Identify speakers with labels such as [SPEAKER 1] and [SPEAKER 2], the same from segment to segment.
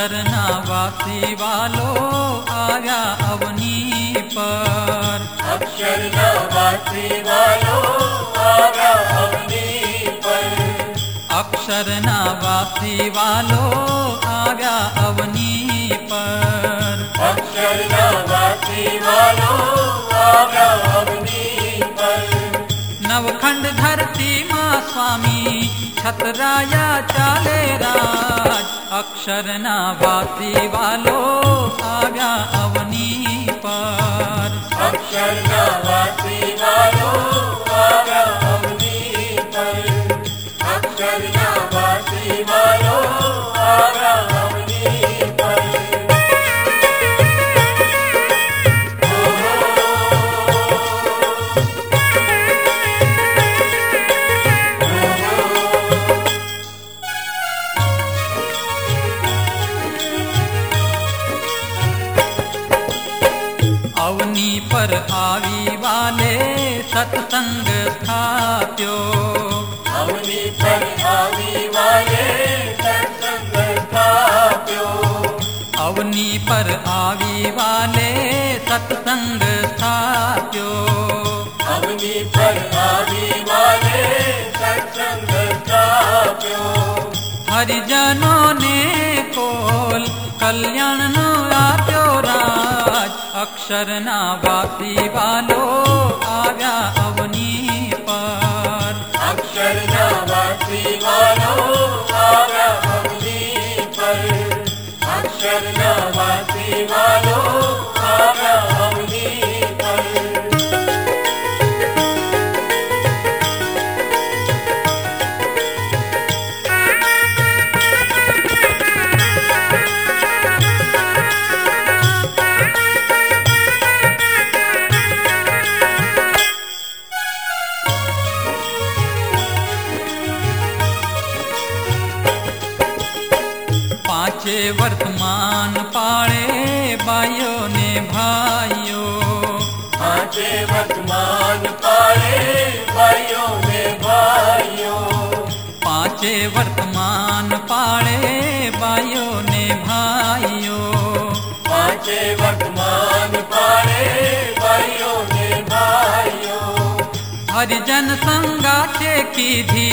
[SPEAKER 1] अक्षर नावासी वालो आया अवनी पर।
[SPEAKER 2] अक्षर नवासी वालो आगा अवनी पर।
[SPEAKER 1] अक्षर नावासी वालो आया अवनी पर।
[SPEAKER 2] अक्षर नवासी वालो आगा अवनी पर।
[SPEAKER 1] नवखंड स्वामी छतराया चाले राज अक्षर वालों
[SPEAKER 2] वालो
[SPEAKER 1] आया सत्संग स्थाप्यो
[SPEAKER 2] अवनी पर आवी वाले सत्संग स्थाप्यो
[SPEAKER 1] अवनी पर आवी वाले सत्संग हरिजनों ने कोल कल्याण नो आप्यो राज अक्षर नावासी वालो पांचे वर्तमान पाड़े बायो ने भाइयों
[SPEAKER 2] आजे वर्तमान पाए भाइयों में भाइयों
[SPEAKER 1] पांचे वर्तमान पाड़े बायो ने भाइयों
[SPEAKER 2] पांचे वर्तमान पाए
[SPEAKER 1] हरिजन संगाचे की भी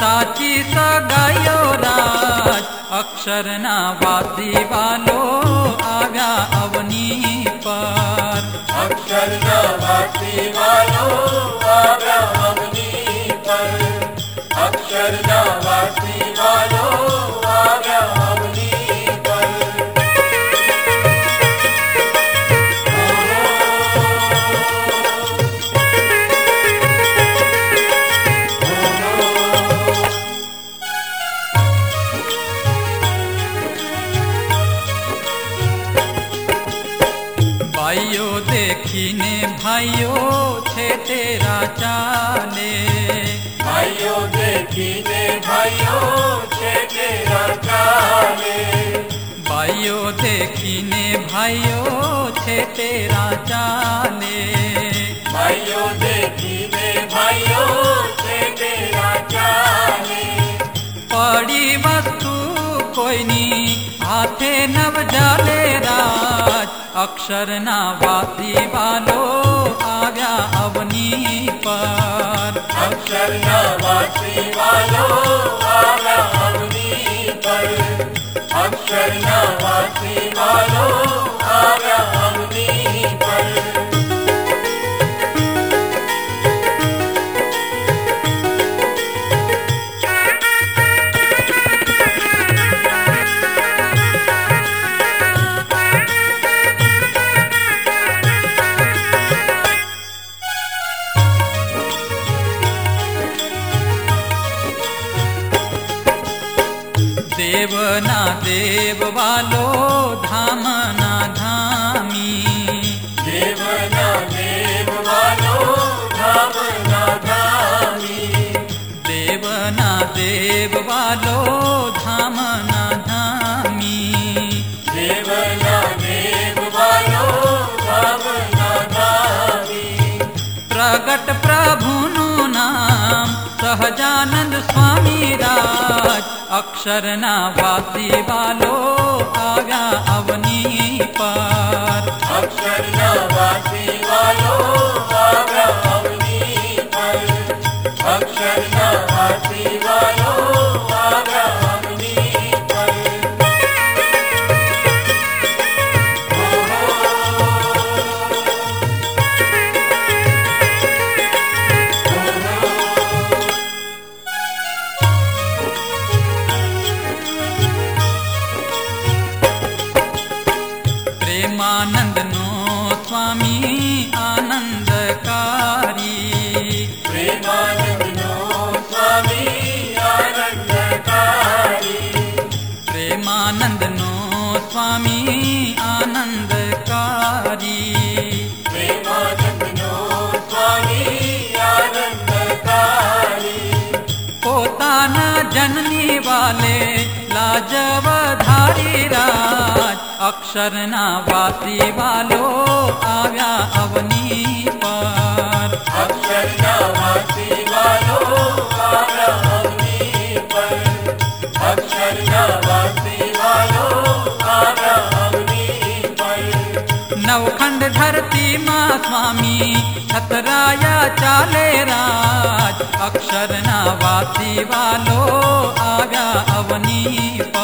[SPEAKER 1] साची सगायो राज। अक्षर नावासी वालो आव्या अवनी पर।
[SPEAKER 2] अक्षर नवासी वालो आगा
[SPEAKER 1] भाइयों देखीने भाइयों छे तेरा चाले
[SPEAKER 2] भाइयों देखीने भाइयों छे तेरा चाले
[SPEAKER 1] भाइयों देखीने भाइयों छे तेरा चाले
[SPEAKER 2] भाइयों देखीने भाइयों छे तेरा चाले
[SPEAKER 1] पड़ी वस्तु कोईनी हाथे नव जाले राज अक्षर
[SPEAKER 2] ना वाती वालो आ गया अवनी पर। अक्षर ना वाती वालो आ गया अवनी पर।
[SPEAKER 1] अक्षर ना वाती वालो ेव बलो धम।
[SPEAKER 2] धमी। देवनाो धामना देव बालो धमधीवनाो धावी
[SPEAKER 1] प्रकट प्रभुनु स्वामी
[SPEAKER 2] राम। अक्षर नागा अवनि पा अक्षरणादि वाले
[SPEAKER 1] लाजवधारी राज। अक्षर ना बाती वालो आव्या अवनी पर। अक्षर ना बाती
[SPEAKER 2] वालो नवखंड धरती माँ स्वामी छतराया चाले राम। दीवालो आगा अवनी।